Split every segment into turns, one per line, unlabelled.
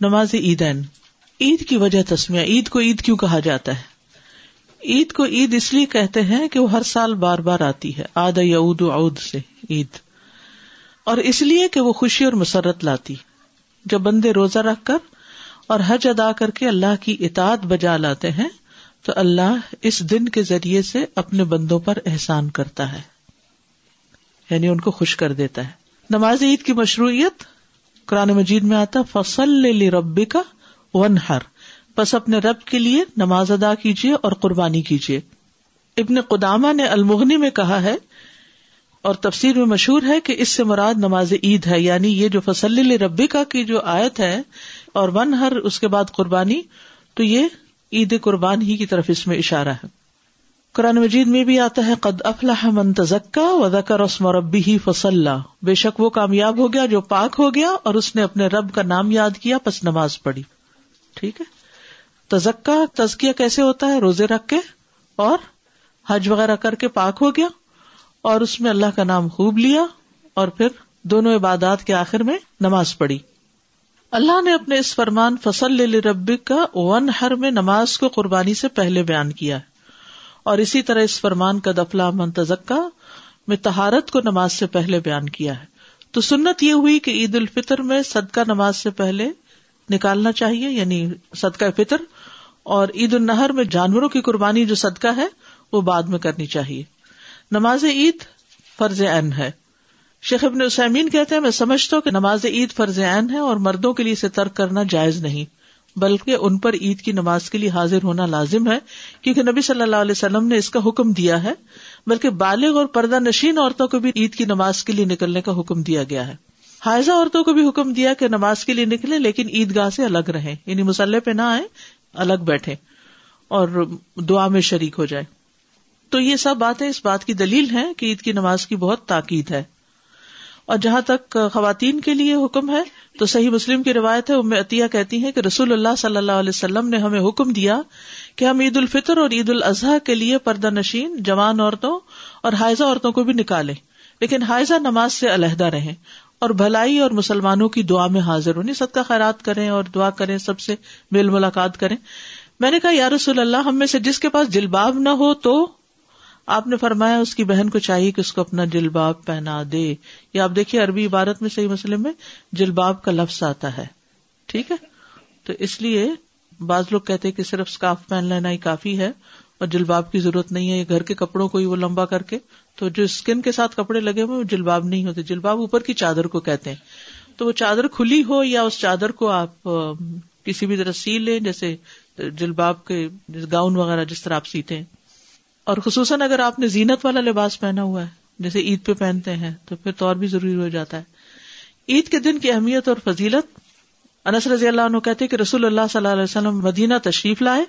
نماز عیدین۔ عید کی وجہ تسمیہ، عید کو عید کیوں کہا جاتا ہے؟ عید کو عید اس لیے کہتے ہیں کہ وہ ہر سال بار بار آتی ہے آد یعود اعود سے عید۔ اور اس لیے کہ وہ خوشی اور مسرت لاتی۔ جب بندے روزہ رکھ کر اور حج ادا کر کے اللہ کی اطاعت بجا لاتے ہیں، تو اللہ اس دن کے ذریعے سے اپنے بندوں پر احسان کرتا ہے یعنی ان کو خوش کر دیتا ہے۔ نماز عید کی مشروعیت قرآن مجید میں آتا فصل ربی کا ون ہر بس اپنے رب کے لیے نماز ادا کیجیے اور قربانی کیجیے ابن قدامہ نے المغنی میں کہا ہے، اور تفسیر میں مشہور ہے کہ اس سے مراد نماز عید ہے یعنی یہ جو فصل ربی کا کی جو آیت ہے اور ون ہر اس کے بعد قربانی، تو یہ عید قربان ہی کی طرف اس میں اشارہ ہے۔ قرآن مجید میں بھی آتا ہے، قد افلاح من تزکا و ذکر اسم ربی ہی فصل بے شک وہ کامیاب ہو گیا جو پاک ہو گیا اور اس نے اپنے رب کا نام یاد کیا، پس نماز پڑھی۔ ٹھیک ہے؟ تزکا تزکیا کیسے ہوتا ہے؟ روزے رکھ کے اور حج وغیرہ کر کے پاک ہو گیا اور اس میں اللہ کا نام خوب لیا اور پھر دونوں عبادات کے آخر میں نماز پڑھی۔ اللہ نے اپنے اس فرمان، فصل ربی کا ون ہر میں نماز کو قربانی سے پہلے بیان کیا ہے۔ اور اسی طرح اس فرمان کا دفلا منتظکا میں تہارت کو نماز سے پہلے بیان کیا ہے۔ تو سنت یہ ہوئی کہ عید الفطر میں صدقہ نماز سے پہلے نکالنا چاہیے یعنی صدقہ فطر، اور عید النہر میں جانوروں کی قربانی جو صدقہ ہے، وہ بعد میں کرنی چاہیے۔ نماز عید فرض عین ہے۔ شیخ ابن اسمین کہتے ہیں، میں سمجھتا ہوں کہ نماز عید فرض عین ہے اور مردوں کے لیے اسے ترک کرنا جائز نہیں۔ بلکہ ان پر عید کی نماز کے لیے حاضر ہونا لازم ہے، کیونکہ نبی صلی اللہ علیہ وسلم نے اس کا حکم دیا ہے، بلکہ بالغ اور پردہ نشین عورتوں کو بھی عید کی نماز کے لیے نکلنے کا حکم دیا گیا ہے۔ حاضہ عورتوں کو بھی حکم دیا کہ نماز کے لیے نکلے لیکن عید گاہ سے الگ رہے یعنی مسلح پہ نہ آئے الگ بیٹھے اور دعا میں شریک ہو جائے تو یہ سب باتیں اس بات کی دلیل ہے کہ عید کی نماز کی بہت تاکید ہے۔ اور جہاں تک خواتین کے لیے حکم ہے تو صحیح مسلم کی روایت ہے، ام عطیہ کہتی ہے کہ رسول اللہ صلی اللہ علیہ وسلم نے ہمیں حکم دیا کہ ہم عید الفطر اور عید الاضحیٰ کے لیے پردہ نشین، جوان عورتوں اور حائزہ عورتوں کو بھی نکالے لیکن حائزہ نماز سے علیحدہ رہیں اور بھلائی اور مسلمانوں کی دعا میں حاضر ہونی سب کا خیرات کریں اور دعا کریں، سب سے میل ملاقات کریں۔ میں نے کہا، یا رسول اللہ، ہم میں سے جس کے پاس جلباب نہ ہو تو آپ نے فرمایا اس کی بہن کو چاہیے کہ اس کو اپنا جلباب پہنا دے۔ یا آپ دیکھیے عربی عبارت میں صحیح مسئلے میں جلباب کا لفظ آتا ہے۔ ٹھیک ہے؟ تو اس لیے بعض لوگ کہتے کہ صرف اسکارف پہن لینا ہی کافی ہے اور جلباب کی ضرورت نہیں ہے۔ گھر کے کپڑوں کو ہی وہ لمبا کر کے تو جو اسکن کے ساتھ کپڑے لگے ہوئے وہ جلباب نہیں ہوتے۔ جلباب اوپر کی چادر کو کہتے ہیں۔ تو وہ چادر کھلی ہو یا اس چادر کو آپ کسی بھی طرح سی لیں، جیسے جلباب کے گاؤن وغیرہ جس طرح آپ سیتے ہیں۔ اور خصوصاً اگر آپ نے زینت والا لباس پہنا ہوا ہے، جیسے عید پہ پہنتے ہیں، تو پھر تو اور بھی ضروری ہو جاتا ہے۔ عید کے دن کی اہمیت اور فضیلت، انس رضی اللہ عنہ کہتے کہ رسول اللہ صلی اللہ علیہ وسلم مدینہ تشریف لائے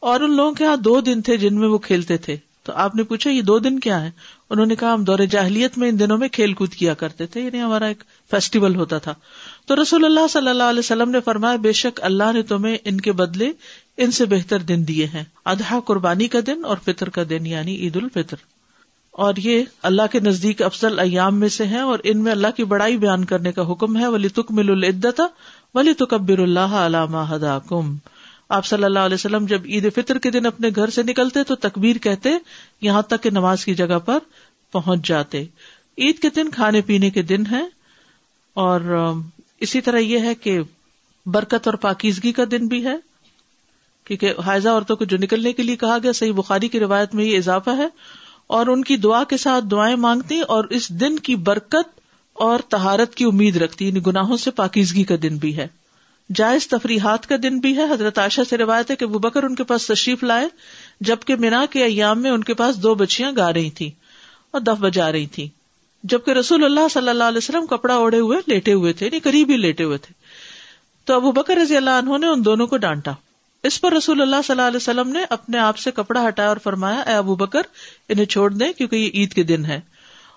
اور ان لوگوں کے یہاں دو دن تھے جن میں وہ کھیلتے تھے۔ تو آپ نے پوچھا، یہ دو دن کیا ہے انہوں نے کہا، ہم دور جاہلیت میں ان دنوں میں کھیل کود کیا کرتے تھے یعنی ہمارا ایک فیسٹیول ہوتا تھا۔ تو رسول اللہ صلی اللہ علیہ وسلم نے فرمایا، بے شک اللہ نے تمہیں ان کے بدلے ان سے بہتر دن دیے ہیں۔ ادہا قربانی کا دن اور فطر کا دن یعنی عید الفطر۔ اور یہ اللہ کے نزدیک افضل ایام میں سے ہے اور ان میں اللہ کی بڑائی بیان کرنے کا حکم ہے۔ ولی تک مل العدت ولی تکبر اللہ علامہ ہدا کم آپ صلی اللہ علیہ وسلم جب عید فطر کے دن اپنے گھر سے نکلتے تو تکبیر کہتے، یہاں تک کہ نماز کی جگہ پر پہنچ جاتے۔ عید کے دن کھانے پینے کے دن ہے اور اسی طرح یہ ہے کہ برکت اور پاکیزگی کا دن بھی ہے۔ کیونکہ حائزہ عورتوں کو جو نکلنے کے لیے کہا گیا، صحیح بخاری کی روایت میں یہ اضافہ ہے۔ اور ان کی دعا کے ساتھ دعائیں مانگتی اور اس دن کی برکت اور تہارت کی امید رکھتی یعنی گناہوں سے پاکیزگی کا دن بھی ہے۔ جائز تفریحات کا دن بھی ہے۔ حضرت عائشہ سے روایت ہے کہ وہ بکر ان کے پاس تشریف لائے، جبکہ مینا کے ایام میں ان کے پاس دو بچیاں گا رہی تھی اور دف بجا رہی تھی جبکہ رسول اللہ صلی اللہ علیہ وسلم کپڑا اوڑے ہوئے، لیٹے ہوئے تھے یعنی قریب ہی لیٹے ہوئے تھے۔ تو ابو بکر رضی اللہ عنہ نے ان دونوں کو ڈانٹا۔ اس پر رسول اللہ صلی اللہ علیہ وسلم نے اپنے آپ سے کپڑا ہٹایا اور فرمایا، اے ابو بکر، انہیں چھوڑ دیں کیونکہ یہ عید کے دن ہے.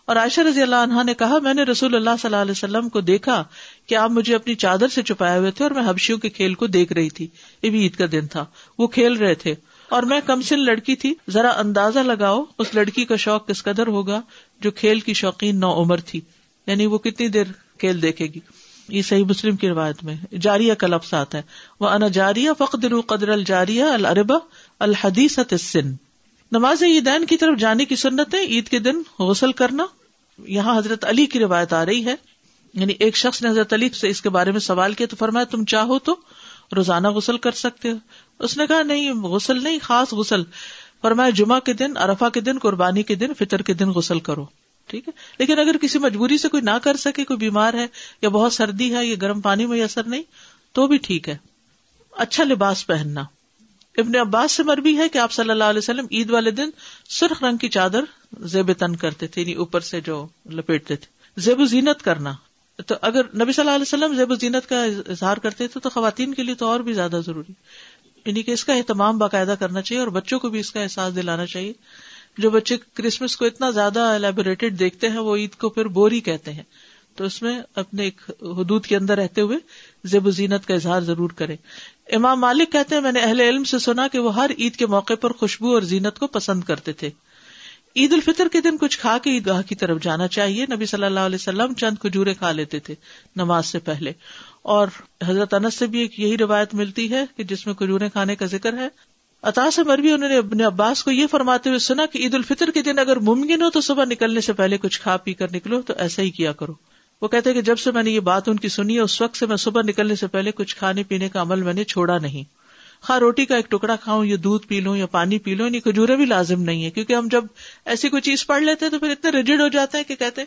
اور عائشہ رضی اللہ عنہ نے کہا، میں نے رسول اللہ صلی اللہ علیہ وسلم کو دیکھا کہ آپ مجھے اپنی چادر سے چھپائے ہوئے تھے اور میں حبشیوں کے کھیل کو دیکھ رہی تھی۔ یہ بھی عید کا دن تھا۔ وہ کھیل رہے تھے۔ اور میں کم سن لڑکی تھی۔ ذرا اندازہ لگاؤ، اس لڑکی کا شوق کس قدر ہوگا جو کھیل کی شوقین نو عمر تھی۔ یعنی وہ کتنی دیر کھیل دیکھے گی۔ یہ صحیح مسلم کی روایت میں جاریہ کا لفظ آتا ہے۔ وہ انا جاریہ فقدر قدر الجاریہ الربا الحدیث نماز عیدین کی طرف جانے کی سنت ہے عید کے دن غسل کرنا۔ یہاں حضرت علی کی روایت آ رہی ہے۔ یعنی ایک شخص نے حضرت علی سے اس کے بارے میں سوال کیا تو فرمایا، تم چاہو تو روزانہ غسل کر سکتے ہو۔ اس نے کہا، نہیں، غسل نہیں، خاص غسل۔ فرمایا، جمعہ کے دن ارفا کے دن، قربانی کے دن، فطر کے دن غسل کرو۔ ٹھیک ہے؟ لیکن اگر کسی مجبوری سے کوئی نہ کر سکے، کوئی بیمار ہے یا بہت سردی ہے، یا گرم پانی میں اثر نہیں، تو بھی ٹھیک ہے۔ اچھا لباس پہننا۔ ابن عباس سے مربی ہے کہ آپ صلی اللہ علیہ وسلم عید والے دن سرخ رنگ کی چادر زیب تن کرتے تھے یعنی اوپر سے جو لپیٹتے تھے۔ زیب و زینت کرنا۔ تو اگر نبی صلی اللہ علیہ وسلم زیب و زینت کا اظہار کرتے تھے، تو خواتین کے لیے تو اور بھی زیادہ ضروری۔ یعنی کہ اس کا اہتمام باقاعدہ کرنا چاہیے اور بچوں کو بھی اس کا احساس دلانا چاہیے۔ جو بچے کرسمس کو اتنا زیادہ الیبوریٹڈ دیکھتے ہیں، وہ عید کو پھر بوری کہتے ہیں۔ تو اس میں اپنے ایک حدود کے اندر رہتے ہوئے زیب و زینت کا اظہار ضرور کرے امام مالک کہتے ہیں، میں نے اہل علم سے سنا کہ وہ ہر عید کے موقع پر خوشبو اور زینت کو پسند کرتے تھے۔ عید الفطر کے دن کچھ کھا کے عیدگاہ کی طرف جانا چاہیے۔ نبی صلی اللہ علیہ وسلم چند کھجورے کھا لیتے تھے نماز سے پہلے۔ اور حضرت انس سے بھی ایک یہی روایت ملتی ہے کہ جس میں کھجورے کھانے کا ذکر ہے۔ اتا سے مربی انہوں نے اپنے عباس کو یہ فرماتے ہوئے سنا کہ عید الفطر کے دن اگر ممکن ہو تو صبح نکلنے سے پہلے کچھ کھا پی کر نکلو، تو ایسا ہی کیا کرو۔ وہ کہتے کہ جب سے میں نے یہ بات ان کی سنی ہے، اس وقت سے میں صبح نکلنے سے پہلے کچھ کھانے پینے کا عمل میں نے چھوڑا نہیں۔ خا روٹی کا ایک ٹکڑا کھاؤں، یا دودھ پی لوں، یا پانی پی لوں یعنی کھجورے بھی لازم نہیں ہے کیونکہ ہم جب ایسی کوئی چیز پڑھ لیتے تو پھر اتنے ریجڈ ہو جاتے ہیں کہ کہتے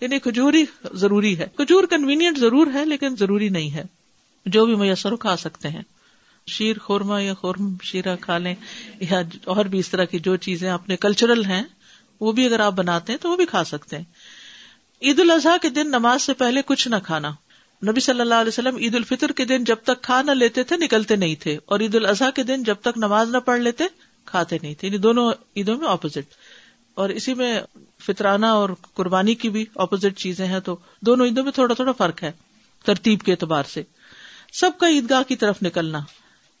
یعنی کھجور ہی ضروری ہے۔ کھجور کنوینئنٹ ضرور ہے، لیکن ضروری نہیں ہے۔ جو بھی میسر ہو کھا سکتے ہیں۔ شیر خورما یا خورم شیرا کھا لیں، یا اور بھی اس طرح کی جو چیزیں اپنے کلچرل ہیں، وہ بھی اگر آپ بناتے ہیں تو وہ بھی کھا سکتے ہیں۔ عید الاضحیٰ کے دن نماز سے پہلے کچھ نہ کھانا۔ نبی صلی اللہ علیہ وسلم عید الفطر کے دن جب تک کھا نہ لیتے تھے، نکلتے نہیں تھے۔ اور عید الاضحیٰ کے دن جب تک نماز نہ پڑھ لیتے، کھاتے نہیں تھے۔ یعنی دونوں عیدوں میں اپوزٹ اور اسی میں فطرانہ اور قربانی کی بھی اپوزٹ چیزیں ہیں، تو دونوں عیدوں میں تھوڑا تھوڑا فرق ہے، ترتیب کے اعتبار سے۔ سب کا عیدگاہ کی طرف نکلنا۔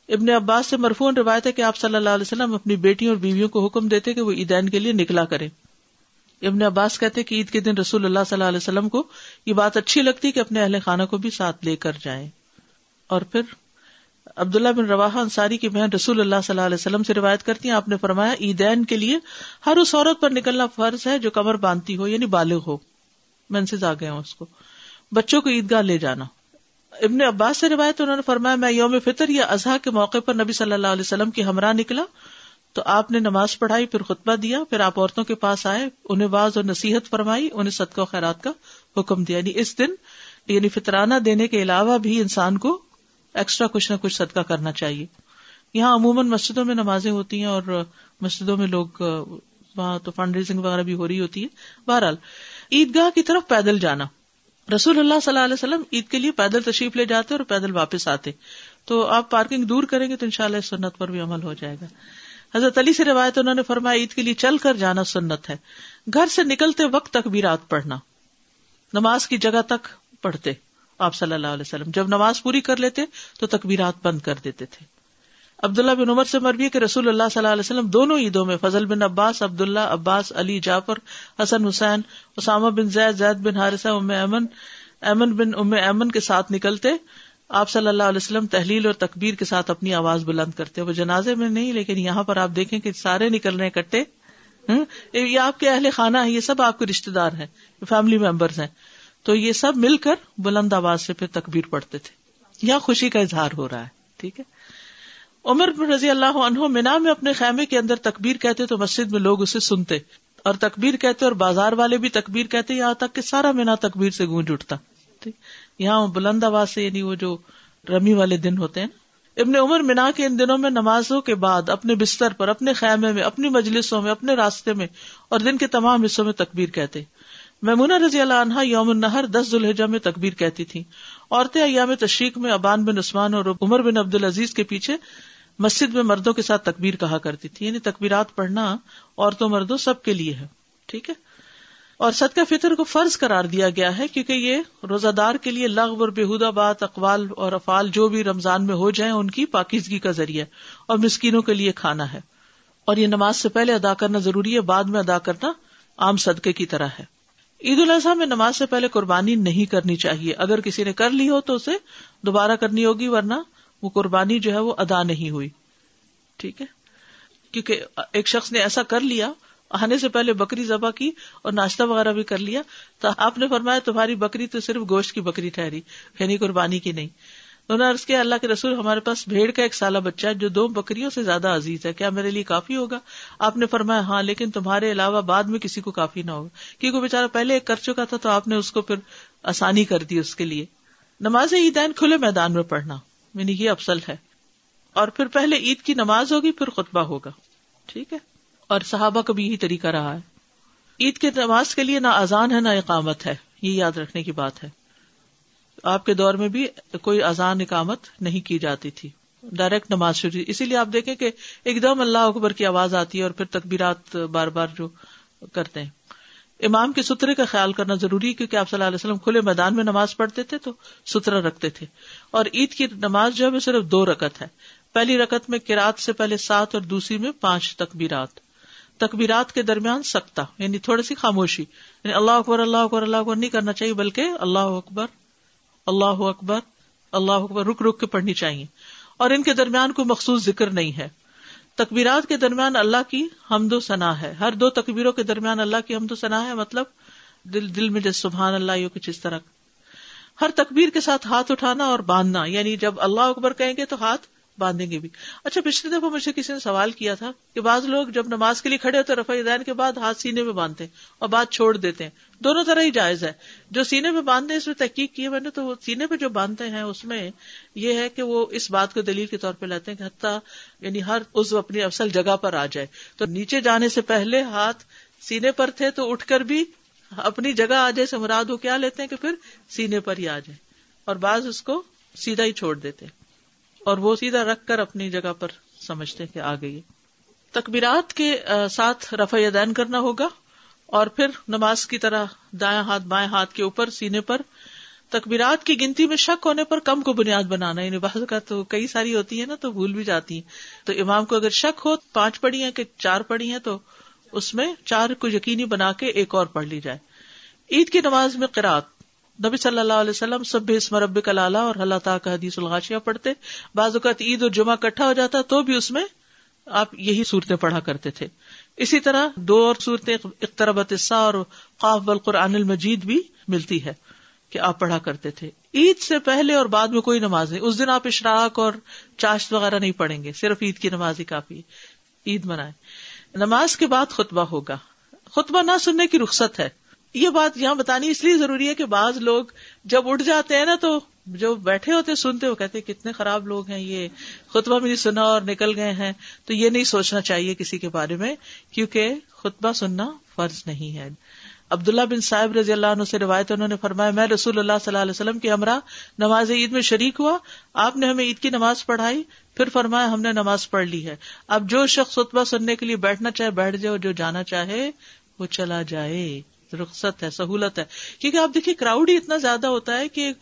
ابن عباس سے مرفون روایت ہے کہ آپ صلی اللہ علیہ وسلم اپنی بیٹیوں اور بیویوں کو حکم دیتے کہ وہ عیدین کے لیے نکلا کرے ابن عباس کہتے کہ عید کے دن رسول اللہ صلی اللہ علیہ وسلم کو یہ بات اچھی لگتی کہ اپنے اہل خانہ کو بھی ساتھ لے کر جائیں۔ اور پھر عبداللہ بن روا انصاری کی بہن رسول اللہ صلی اللہ علیہ وسلم سے روایت کرتی ہیں، آپ نے فرمایا عیدین کے لیے ہر اس عورت پر نکلنا فرض ہے جو کمر باندھتی ہو یعنی بالغ ہو۔ منسز آ گئے اس کو۔ بچوں کو عیدگاہ لے جانا۔ ابن عباس سے روایت انہوں نے فرمایا، میں یوم فطر یا اضحیٰ کے موقع پر نبی صلی اللہ علیہ وسلم کی ہمراہ نکلا، تو آپ نے نماز پڑھائی، پھر خطبہ دیا، پھر آپ عورتوں کے پاس آئے، انہیں باز اور نصیحت فرمائی، انہیں صدقہ و خیرات کا حکم دیا۔ یعنی اس دن یعنی فطرانہ دینے کے علاوہ بھی انسان کو ایکسٹرا کچھ نہ کچھ صدقہ کرنا چاہیے۔ یہاں عموماً مسجدوں میں نمازیں ہوتی ہیں اور مسجدوں میں لوگ، وہاں تو فنڈ ریزنگ وغیرہ بھی ہو رہی ہوتی ہے۔ بہرحال، عیدگاہ کی طرف پیدل جانا۔ رسول اللہ صلی اللہ علیہ وسلم عید کے لیے پیدل تشریف لے جاتے اور پیدل واپس آتے۔ تو آپ پارکنگ دور کریں گے تو ان شاء اللہ سنت پر بھی عمل ہو جائے گا۔ حضرت علی سے روایت انہوں نے فرمایا، عید کے لیے چل کر جانا سنت ہے۔ گھر سے نکلتے وقت تک بھی رات پڑھنا۔ نماز کی جگہ تک پڑھتے۔ آپ صلی اللہ علیہ وسلم، جب نماز پوری کر لیتے تو تکبیرات بند کر دیتے تھے۔ عبداللہ بن عمر سے مربی کہ رسول اللہ صلی اللہ علیہ وسلم دونوں عیدوں میں فضل بن عباس عبد اللہ عباس، علی، جعفر، حسن، حسین، اسامہ بن زید زید بن حارثہ، ام امن امن بن ام امن کے ساتھ نکلتے۔ آپ صلی اللہ علیہ وسلم تحلیل اور تکبیر کے ساتھ اپنی آواز بلند کرتے۔ وہ جنازے میں نہیں، لیکن یہاں پر آپ دیکھیں کہ سارے نکل رہے کٹے یہ آپ کے اہل خانہ ہے یہ سب آپ کے رشتے دار ہیں، فیملی ممبرس ہیں۔ تو یہ سب مل کر بلند آواز سے پھر تکبیر پڑھتے تھے۔ یہاں خوشی کا اظہار ہو رہا ہے، ٹھیک ہے؟ عمر بن رضی اللہ عنہ مینا میں اپنے خیمے کے اندر تکبیر کہتے تو مسجد میں لوگ اسے سنتے اور تکبیر کہتے اور بازار والے بھی تکبیر کہتے، یہاں تک کہ سارا مینا تکبیر سے گونج اٹھتا۔ یہاں بلند آواز سے یعنی وہ جو رمی والے دن ہوتے ہیں ابن عمر مینا کے ان دنوں میں نمازوں کے بعد اپنے بستر پر، اپنے خیمے میں، اپنی مجلسوں میں، اپنے راستے میں اور دن کے تمام حصوں میں تکبیر کہتے۔ میمونا رضی اللہ عنہ یوم النہر، دس ذوالحجہ میں تکبیر کہتی تھی عورتیں ایام تشریق میں ابان بن عثمان اور عمر بن عبد العزیز کے پیچھے مسجد میں مردوں کے ساتھ تکبیر کہا کرتی تھی۔ یعنی تکبیرات پڑھنا عورتوں مردوں سب کے لیے ہے، ٹھیک ہے؟ اور صدقہ فطر کو فرض قرار دیا گیا ہے کیونکہ یہ روزہ دار کے لیے لغ اور بےحدہ بات، اقوال اور افعال جو بھی رمضان میں ہو جائیں ان کی پاکیزگی کا ذریعہ اور مسکینوں کے لیے کھانا ہے۔ اور یہ نماز سے پہلے ادا کرنا ضروری ہے، بعد میں ادا کرنا عام صدقے کی طرح ہے۔ عید الاضحیٰ میں نماز سے پہلے قربانی نہیں کرنی چاہیے۔ اگر کسی نے کر لی ہو تو اسے دوبارہ کرنی ہوگی، ورنہ وہ قربانی جو ہے وہ ادا نہیں ہوئی۔ ٹھیک ہے؟ کیونکہ ایک شخص نے ایسا کر لیا، آنے سے پہلے بکری ذبح کی اور ناشتہ وغیرہ بھی کر لیا، تو آپ نے فرمایا تمہاری بکری تو صرف گوشت کی بکری ٹھہری یعنی قربانی کی نہیں۔ انہوں نے عرض کیا، اللہ کے رسول، ہمارے پاس بھیڑ کا ایک سالہ بچہ ہے جو دو بکریوں سے زیادہ عزیز ہے، کیا میرے لیے کافی ہوگا؟ آپ نے فرمایا ہاں لیکن تمہارے علاوہ بعد میں کسی کو کافی نہ ہوگا۔ کیونکہ بےچارا پہلے ایک کر چکا تھا، تو آپ نے اس کو پھر آسانی کر دی اس کے لیے۔ نماز عیدین کھلے میدان میں پڑھنا۔ یعنی یہ افسل ہے۔ اور پھر پہلے عید کی نماز ہوگی، پھر خطبہ ہوگا۔ ٹھیک ہے؟ اور صحابہ کا بھی یہی طریقہ رہا ہے۔ عید کی نماز کے لیے نہ اذان ہے، نہ اقامت ہے۔ یہ یاد رکھنے کی بات ہے۔ آپ کے دور میں بھی کوئی اذان، اقامت نہیں کی جاتی تھی۔ ڈائریکٹ نماز شروع۔ اسی لیے آپ دیکھیں کہ ایک دم اللہ اکبر کی آواز آتی ہے اور پھر تقبیرات بار بار جو کرتے ہیں۔ امام کے سترے کا خیال کرنا ضروری ہے، کیونکہ آپ صلی اللہ علیہ وسلم کھلے میدان میں نماز پڑھتے تھے تو سترا رکھتے تھے۔ اور عید کی نماز جو ہے صرف دو رکت ہے۔ پہلی رکت میں کراط سے پہلے سات اور دوسری میں پانچ تقبیرات تقبیرات کے درمیان سکتا یعنی تھوڑی سی خاموشی۔ یعنی اللہ اکبر اللہ اکبر اللہ اکبر نہیں کرنا چاہیے، بلکہ اللہ اکبر اللہ اکبر اللہ اکبر، رک رک کے پڑھنی چاہیے۔ اور ان کے درمیان کوئی مخصوص ذکر نہیں ہے۔ تقبیرات کے درمیان اللہ کی حمد و ثنا ہے۔ ہر دو تقبیروں کے درمیان اللہ کی حمد و ثنا ہے مطلب دل دل میں جس سبحان اللہ کچھ اس طرح۔ ہر تقبیر کے ساتھ ہاتھ اٹھانا اور باندھنا یعنی جب اللہ اکبر کہیں گے تو ہاتھ باندھیں گے بھی۔ اچھا پچھلی دفعہ مجھے کسی نے سوال کیا تھا کہ بعض لوگ جب نماز کے لیے کھڑے ہوتے رفا دین کے بعد ہاتھ سینے میں باندھتے ہیں اور بات چھوڑ دیتے ہیں۔ دونوں طرح ہی جائز ہے۔ جو سینے میں باندھتے اس میں تحقیق کی میں نے، تو وہ سینے پہ جو باندھتے ہیں، اس میں یہ ہے کہ وہ اس بات کو دلیل کے طور پہ لیتے ہیں کہ حتیٰ یعنی ہر اس اپنی اصل جگہ پر آ جائے۔ تو نیچے جانے سے پہلے ہاتھ سینے پر تھے تو اٹھ کر بھی اپنی جگہ آ جائے، سے مراد وہ کیا لیتے ہیں کہ پھر سینے پر ہی آ جائے۔ اور بعض اس کو سیدھا ہی چھوڑ دیتے اور وہ سیدھا رکھ کر اپنی جگہ پر سمجھتے کہ آ گئی تکبیرات کے ساتھ رفع دین کرنا ہوگا اور پھر نماز کی طرح دائیں ہاتھ بائیں ہاتھ کے اوپر سینے پر۔ تکبیرات کی گنتی میں شک ہونے پر کم کو بنیاد بنانا یعنی بعض کا تو کئی ساری ہوتی ہے نا تو بھول بھی جاتی ہیں۔ تو امام کو اگر شک ہو، پانچ پڑی ہیں کہ چار پڑی ہیں، تو اس میں چار کو یقینی بنا کے ایک اور پڑھ لی جائے۔ عید کی نماز میں قرآت نبی صلی اللہ علیہ وسلم سب اسم رب کلالہ اور اللہ تعالیٰ کا حدیث الغاشیہ پڑھتے۔ بعض اوقات عید اور جمعہ کٹھا ہو جاتا تو بھی اس میں آپ یہی صورتیں پڑھا کرتے تھے۔ اسی طرح دو اور صورتیں اختربت اور قاف بالقرآن المجید بھی ملتی ہے کہ آپ پڑھا کرتے تھے۔ عید سے پہلے اور بعد میں کوئی نماز نہیں۔ اس دن آپ اشراق اور چاشت وغیرہ نہیں پڑھیں گے۔ صرف عید کی نماز ہی کافی عید منائے نماز کے بعد خطبہ ہوگا۔ خطبہ نہ سننے کی رخصت ہے۔ یہ بات یہاں بتانی اس لیے ضروری ہے کہ بعض لوگ جب اٹھ جاتے ہیں نا تو جو بیٹھے ہوتے سنتے وہ کہتے کتنے خراب لوگ ہیں یہ خطبہ بھی نہیں سنا اور نکل گئے ہیں تو یہ نہیں سوچنا چاہیے کسی کے بارے میں کیونکہ خطبہ سننا فرض نہیں ہے۔ عبداللہ بن صاحب رضی اللہ عنہ سے روایت انہوں نے فرمایا، میں رسول اللہ صلی اللہ علیہ وسلم کی ہمراہ نماز عید میں شریک ہوا، آپ نے ہمیں عید کی نماز پڑھائی، پھر فرمایا ہم نے نماز پڑھ لی ہے۔ اب جو شخص خطبہ سننے کے لیے بیٹھنا چاہے، بیٹھ جائے اور جو جانا چاہے، وہ چلا جائے۔ رخصت ہے، سہولت ہے۔ کیونکہ آپ دیکھیے کراؤڈ ہی اتنا زیادہ ہوتا ہے کہ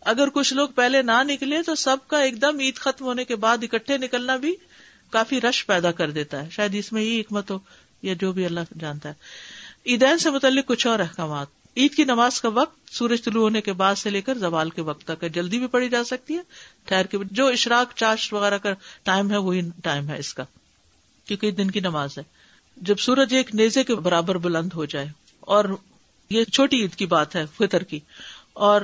اگر کچھ لوگ پہلے نہ نکلے تو سب کا ایک دم عید ختم ہونے کے بعد اکٹھے نکلنا بھی کافی رش پیدا کر دیتا ہے۔ شاید اس میں ہی حکمت ہو یا جو بھی اللہ جانتا ہے۔ عیدین سے متعلق کچھ اور احکامات۔ عید کی نماز کا وقت سورج طلوع ہونے کے بعد سے لے کر زوال کے وقت تک ہے۔ جلدی بھی پڑھی جا سکتی ہے، ٹھہر کے جو اشراق چاش وغیرہ کا ٹائم ہے، وہی ٹائم ہے اس کا۔ کیونکہ دن کی نماز ہے۔ جب سورج ایک نیزے کے برابر بلند ہو جائے اور یہ چھوٹی عید کی بات ہے، فطر کی۔ اور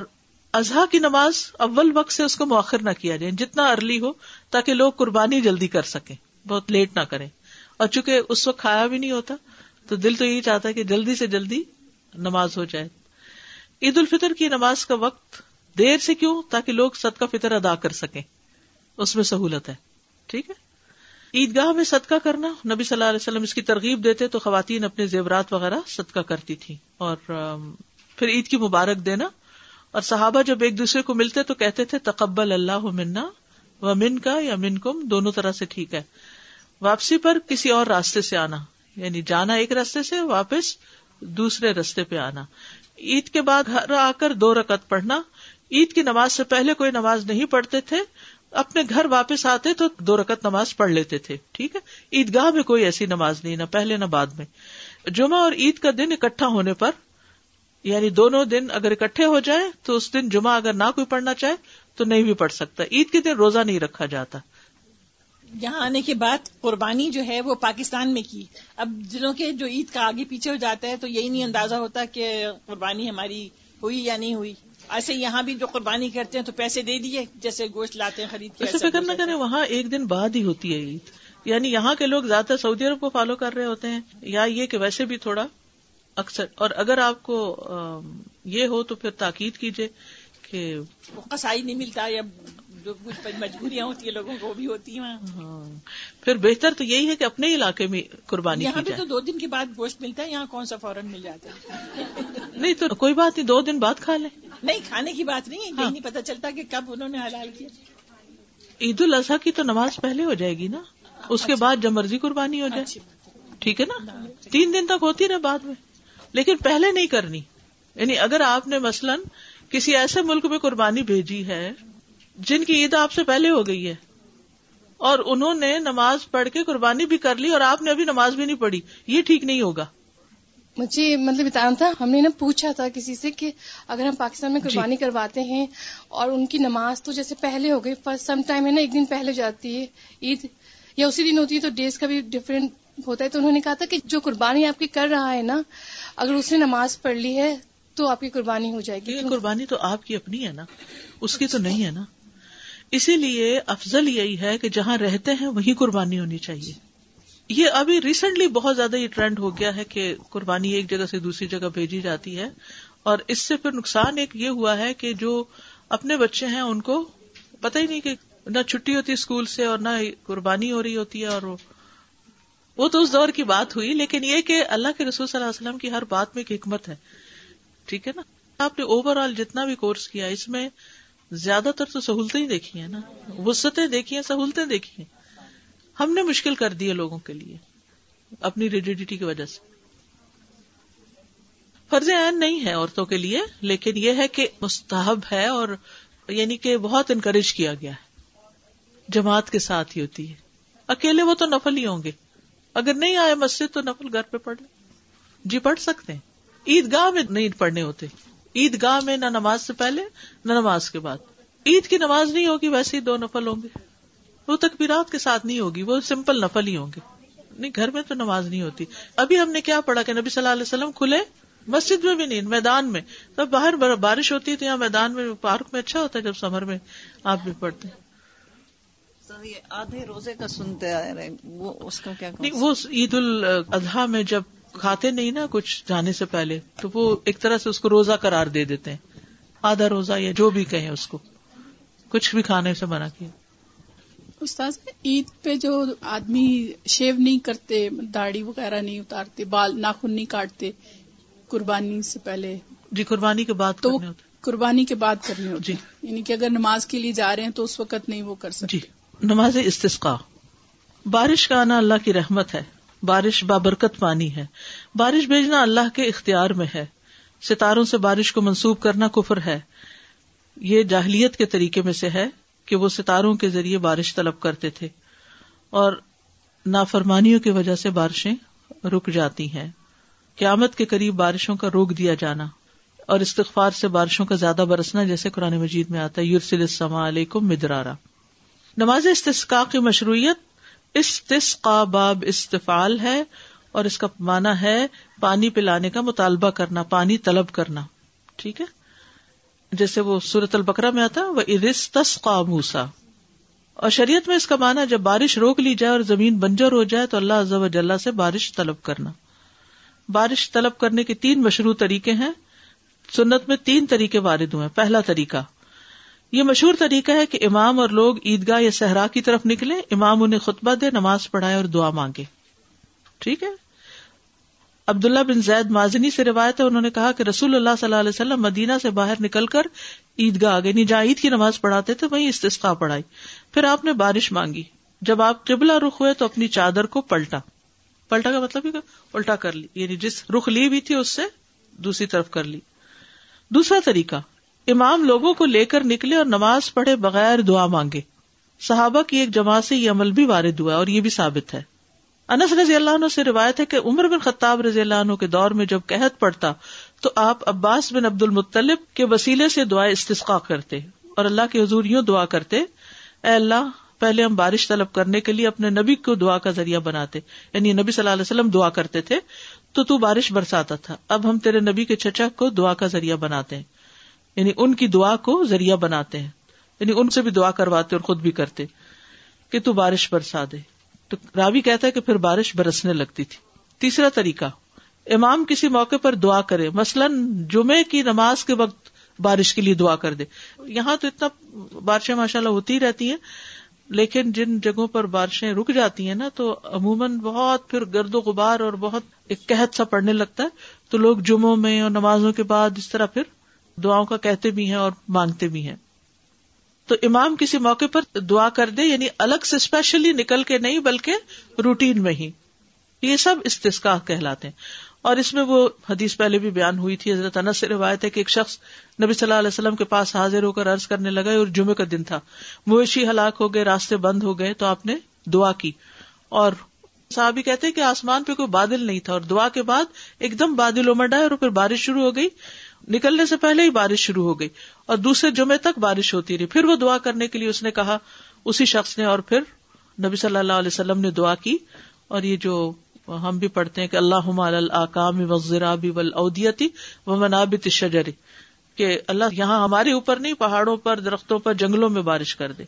اضحا کی نماز اول وقت سے اس کو مؤخر نہ کیا جائے، جتنا ارلی ہو، تاکہ لوگ قربانی جلدی کر سکیں۔ بہت لیٹ نہ کریں۔ اور چونکہ اس وقت کھایا بھی نہیں ہوتا، تو دل تو یہی چاہتا ہے کہ جلدی سے جلدی نماز ہو جائے۔ عید الفطر کی نماز کا وقت دیر سے کیوں؟ تاکہ لوگ صدقہ فطر ادا کر سکیں۔ اس میں سہولت ہے۔ ٹھیک ہے؟ عیدگاہ میں صدقہ کرنا، نبی صلی اللہ علیہ وسلم اس کی ترغیب دیتے تو خواتین اپنے زیورات وغیرہ صدقہ کرتی تھی اور پھر عید کی مبارک دینا۔ اور صحابہ جب ایک دوسرے کو ملتے تو کہتے تھے، تقبل اللہ منا و من کا یا من کم، دونوں طرح سے ٹھیک ہے۔ واپسی پر کسی اور راستے سے آنا یعنی جانا ایک راستے سے، واپس دوسرے راستے پہ آنا۔ عید کے بعد گھر آ کر دو رکعت پڑھنا۔ عید کی نماز سے پہلے کوئی نماز نہیں پڑھتے تھے اپنے گھر واپس آتے تو دو رکعت نماز پڑھ لیتے تھے، ٹھیک ہے؟ عیدگاہ میں کوئی ایسی نماز نہیں، نہ پہلے نہ بعد میں۔ جمعہ اور عید کا دن اکٹھا ہونے پر یعنی دونوں دن اگر اکٹھے ہو جائے تو اس دن جمعہ اگر نہ کوئی پڑھنا چاہے تو نہیں بھی پڑھ سکتا۔ عید کے دن روزہ نہیں رکھا جاتا۔
یہاں آنے کے بعد قربانی جو ہے وہ پاکستان میں کی۔ اب دنوں کے جو عید کا آگے پیچھے ہو جاتا ہے تو یہی نہیں اندازہ ہوتا کہ قربانی ہماری ہوئی یا نہیں ہوئی۔ ایسے یہاں بھی جو قربانی کرتے ہیں تو پیسے دے دیے جیسے گوشت لاتے ہیں خرید کے
فکر نہ کریں وہاں ایک دن بعد ہی ہوتی ہے عید۔ یعنی یہاں کے لوگ زیادہ سعودی عرب کو فالو کر رہے ہوتے ہیں یا یہ کہ ویسے بھی تھوڑا اکثر اور اگر آپ کو یہ ہو تو پھر تاکید کیجیے کہ
قصائی نہیں ملتا یا جو کچھ مجبوریاں ہوتی ہیں لوگوں کو بھی ہوتی ہیں
ہاں۔ پھر بہتر تو یہی ہے کہ اپنے علاقے میں قربانی
یہاں پہ تو دو دن کے بعد گوشت ملتا ہے یہاں کون سا فوراً مل جاتا ہے؟
نہیں تو کوئی بات نہیں دو دن بعد کھا لیں۔
نہیں کھانے کی بات نہیں ہے یہ ہاں۔ نہیں پتا چلتا کہ کب انہوں نے حلال کیا۔
عید الاضحیٰ کی تو نماز پہلے ہو جائے گی نا؟ اس کے بعد جب مرضی قربانی ہو جائے۔ ٹھیک ہے نا؟ تین دن تک ہوتی رہے بعد میں۔ لیکن پہلے نہیں کرنی۔ یعنی اگر آپ نے مثلاً کسی ایسے ملک میں قربانی بھیجی ہے جن کی عید آپ سے پہلے ہو گئی ہے اور انہوں نے نماز پڑھ کے قربانی بھی کر لی اور آپ نے ابھی نماز بھی نہیں پڑھی یہ ٹھیک نہیں ہوگا۔
مجھے مطلب بتانا تھا ہم نے نا پوچھا تھا کسی سے کہ اگر ہم پاکستان میں قربانی جی. کرواتے ہیں اور ان کی نماز تو جیسے پہلے ہو گئی فرسٹ سم ٹائم ہے نا ایک دن پہلے جاتی ہے عید یا اسی دن ہوتی ہے تو ڈیز کا بھی ڈفرینٹ ہوتا ہے۔ تو انہوں نے کہا تھا کہ جو قربانی آپ کی کر رہا ہے نا اگر اس نے نماز پڑھ لی ہے تو آپ کی قربانی ہو جائے گی۔
قربانی تو آپ کی اپنی ہے نا اس کی تو نہیں ہے نا۔ اسی لیے افضل یہی ہے کہ جہاں رہتے ہیں وہی قربانی ہونی چاہیے۔ یہ ابھی ریسنٹلی بہت زیادہ یہ ٹرینڈ ہو گیا ہے کہ قربانی ایک جگہ سے دوسری جگہ بھیجی جاتی ہے۔ اور اس سے پھر نقصان ایک یہ ہوا ہے کہ جو اپنے بچے ہیں ان کو پتہ ہی نہیں کہ نہ چھٹی ہوتی اسکول سے اور نہ قربانی ہو رہی ہوتی ہے اور وہ تو اس دور کی بات ہوئی، لیکن یہ کہ اللہ کے رسول صلی اللہ علیہ وسلم کی ہر بات میں ایک حکمت ہے۔ ٹھیک ہے نا؟ آپ نے اوور آل جتنا بھی کورس کیا، اس میں زیادہ تر تو سہولتیں ہی دیکھی ہیں نا۔ وسطیں دیکھی ہیں، سہولتیں دیکھی ہیں۔ ہم نے مشکل کر دی ہے لوگوں کے لیے، اپنی ریڈیڈیٹی کی وجہ سے۔ فرض عین نہیں ہے عورتوں کے لیے، لیکن یہ ہے کہ مستحب ہے اور یعنی کہ بہت انکریج کیا گیا ہے۔ جماعت کے ساتھ ہی ہوتی ہے۔ اکیلے وہ تو نفل ہی ہوں گے۔ اگر نہیں آئے مسجد تو نفل گھر پہ پڑھ لیں۔ جی پڑھ سکتے ہیں۔ عید گاہ میں نہیں پڑھنے ہوتے۔ عید گاہ میں نہ نماز سے پہلے نہ نماز کے بعد۔ عید کی نماز نہیں ہوگی ویسے ہی دو نفل ہوں گے۔ وہ تکبیرات کے ساتھ نہیں ہوگی وہ سمپل نفل ہی ہوں گے۔ نہیں گھر میں تو نماز نہیں ہوتی۔ ابھی ہم نے کیا پڑھا کہ نبی صلی اللہ علیہ وسلم کھلے مسجد میں بھی نہیں میدان میں۔ تب باہر بارش ہوتی ہے تو یہاں میدان میں پارک میں اچھا ہوتا ہے جب سمر میں آپ بھی پڑھتے ہیں۔
آدھے روزے کا سنتے آ رہے وہ اس کا کیا
نہیں وہ عید الاضحیٰ میں جب کھاتے نہیں نا کچھ جانے سے پہلے تو وہ ایک طرح سے اس کو روزہ قرار دے دیتے ہیں۔ آدھا روزہ یا جو بھی کہیں اس کو۔ کچھ بھی کھانے سے منع کیا۔
استاذ عید پہ جو آدمی شیو نہیں کرتے داڑھی وغیرہ نہیں اتارتے بال ناخن نہیں کاٹتے قربانی سے پہلے۔
جی قربانی کے بعد تو
قربانی کے بعد کرنے ہوتے جی۔ یعنی کہ اگر نماز کے لیے جا رہے ہیں تو اس وقت نہیں وہ کر سکتے۔
جی نماز استسقا بارش کا آنا اللہ کی رحمت ہے۔ بارش بابرکت پانی ہے۔ بارش بھیجنا اللہ کے اختیار میں ہے۔ ستاروں سے بارش کو منسوب کرنا کفر ہے۔ یہ جاہلیت کے طریقے میں سے ہے کہ وہ ستاروں کے ذریعے بارش طلب کرتے تھے۔ اور نافرمانیوں کی وجہ سے بارشیں رک جاتی ہیں۔ قیامت کے قریب بارشوں کا روک دیا جانا۔ اور استغفار سے بارشوں کا زیادہ برسنا جیسے قرآن مجید میں آتا ہے یورسل السلام علیکم مدرارا۔ نماز استسقا کی مشروعیت استسقا باب استفال ہے اور اس کا معنی ہے پانی پلانے کا مطالبہ کرنا، پانی طلب کرنا، ٹھیک ہے؟ جیسے وہ سورت البکرا میں آتا وہ ارستسقا موسا اور شریعت میں اس کا معنی جب بارش روک لی جائے اور زمین بنجر ہو جائے تو اللہ عز و سے بارش طلب کرنا۔ بارش طلب کرنے کے تین مشروع طریقے ہیں۔ سنت میں تین طریقے وارد ہوئے۔ پہلا طریقہ یہ مشہور طریقہ ہے کہ امام اور لوگ عیدگاہ یا صحرا کی طرف نکلے امام انہیں خطبہ دے، نماز پڑھائے اور دعا مانگے۔ ٹھیک ہے؟ عبداللہ بن زید مازنی سے روایت ہے، انہوں نے کہا کہ رسول اللہ صلی اللہ علیہ وسلم مدینہ سے باہر نکل کر عیدگاہ آگے، نہیں، جہاں عید کی نماز پڑھاتے تھے، وہیں استسقا پڑھائی۔ پھر آپ نے بارش مانگی۔ جب آپ قبلہ رخ ہوئے تو اپنی چادر کو پلٹا۔ پلٹا کا مطلب الٹا کر لی یعنی جس رخ لی بھی تھی اس سے دوسری طرف کر لی۔ دوسرا طریقہ امام لوگوں کو لے کر نکلے اور نماز پڑھے بغیر دعا مانگے۔ صحابہ کی ایک جماعت سے یہ عمل بھی وارد ہوا اور یہ بھی ثابت ہے۔ انس رضی اللہ عنہ سے روایت ہے کہ عمر بن خطاب رضی اللہ عنہ کے دور میں جب قحط پڑتا تو آپ عباس بن عبد المطلب کے وسیلے سے دعا استثقا کرتے اور اللہ کے حضور یوں دعا کرتے، اے اللہ، پہلے ہم بارش طلب کرنے کے لیے اپنے نبی کو دعا کا ذریعہ بناتے۔ یعنی نبی صلی اللہ علیہ وسلم دعا کرتے تھے تو تو بارش برساتا تھا، اب ہم تیرے نبی کے چچا کو دعا کا ذریعہ بناتے ہیں۔ یعنی ان کی دعا کو ذریعہ بناتے ہیں۔ یعنی ان سے بھی دعا کرواتے اور خود بھی کرتے۔ کہ تو بارش برسا دے۔ تو راوی کہتا ہے کہ پھر بارش برسنے لگتی تھی۔ تیسرا طریقہ، امام کسی موقع پر دعا کرے۔ مثلاً جمعے کی نماز کے وقت بارش کے لیے دعا کر دے۔ یہاں تو اتنا بارشیں ماشاء اللہ ہوتی رہتی ہیں، لیکن جن جگہوں پر بارشیں رک جاتی ہیں نا، تو عموماً بہت پھر گرد و غبار اور بہت ایک قحط سا پڑنے لگتا ہے۔ تو لوگ جمعوں میں اور نمازوں کے بعد اس طرح پھر دعاؤں کا کہتے بھی ہیں اور مانگتے بھی ہیں۔ تو امام کسی موقع پر دعا کر دے یعنی الگ سے اسپیشلی نکل کے نہیں، بلکہ روٹین میں ہی۔ یہ سب استسکا کہلاتے ہیں۔ اور اس میں وہ حدیث پہلے بھی بیان ہوئی تھی، حضرت انس سے روایت ہے کہ ایک شخص نبی صلی اللہ علیہ وسلم کے پاس حاضر ہو کر عرض کرنے لگا اور جمعے کا دن تھا۔ مویشی ہلاک ہو گئے، راستے بند ہو گئے، تو آپ نے دعا کی۔ اور صحابی کہتے کہ آسمان پہ کوئی بادل نہیں تھا، اور دعا کے بعد ایک دم بادل امڑ آئے اور پھر بارش شروع ہو گئی۔ نکلنے سے پہلے ہی بارش شروع ہو گئی اور دوسرے جمعے تک بارش ہوتی رہی۔ پھر وہ دعا کرنے کے لیے اس نے کہا، اسی شخص نے اور پھر نبی صلی اللہ علیہ وسلم نے دعا کی۔ اور یہ جو ہم بھی پڑھتے ہیں کہ اللہ الکام وزرابی ودیتی و منابت شجری کہ اللہ یہاں ہمارے اوپر نہیں، پہاڑوں پر، درختوں پر، جنگلوں میں بارش کر دے۔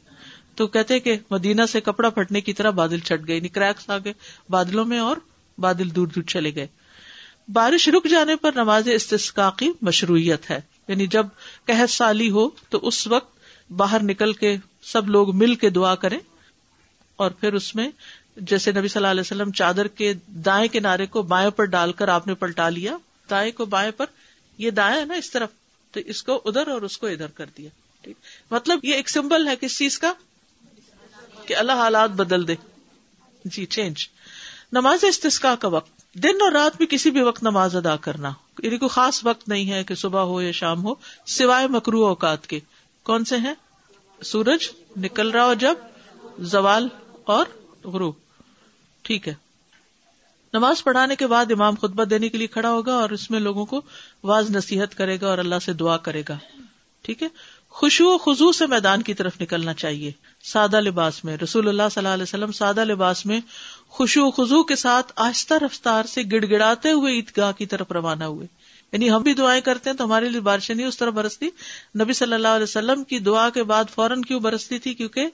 تو کہتے کہ مدینہ سے کپڑا پھٹنے کی طرح بادل چٹ گئے یعنی کریکس آ گئے بادلوں میں اور بادل دور دور چلے گئے۔ بارش رک جانے پر نماز استسقا کی مشروعیت ہے۔ یعنی جب قحط سالی ہو تو اس وقت باہر نکل کے سب لوگ مل کے دعا کریں اور پھر اس میں جیسے نبی صلی اللہ علیہ وسلم چادر کے دائیں کنارے کو بائیں پر ڈال کر آپ نے پلٹا لیا، دائیں کو بائیں پر، یہ دائیں ہے نا اس طرف، تو اس کو ادھر اور اس کو ادھر کر دیا۔ ٹھیک۔ مطلب یہ ایک سمبل ہے کس چیز کا؟ کہ اللہ حالات بدل دے۔ جی چینج۔ نماز استسکا کا وقت۔ دن اور رات بھی کسی بھی وقت نماز ادا کرنا۔ یعنی کوئی خاص وقت نہیں ہے کہ صبح ہو یا شام ہو، سوائے مکرو اوقات کے۔ کون سے ہیں؟ سورج نکل رہا ہو جب زوال اور غروب۔ ٹھیک ہے۔ نماز پڑھانے کے بعد امام خطبہ دینے کے لیے کھڑا ہوگا اور اس میں لوگوں کو واز نصیحت کرے گا اور اللہ سے دعا کرے گا۔ ٹھیک ہے۔ خوشو و خزو سے میدان کی طرف نکلنا چاہیے۔ سادہ لباس میں، رسول اللہ صلی اللہ علیہ وسلم سادہ لباس میں خوشو و خزو کے ساتھ آہستہ رفتار سے گڑ گڑاتے ہوئے عیدگاہ کی طرف روانہ ہوئے۔ یعنی ہم بھی دعائیں کرتے ہیں تو ہمارے لیے بارشیں نہیں، اس طرح برستی۔ نبی صلی اللہ علیہ وسلم کی دعا کے بعد فوراً کیوں برستی تھی؟ کیونکہ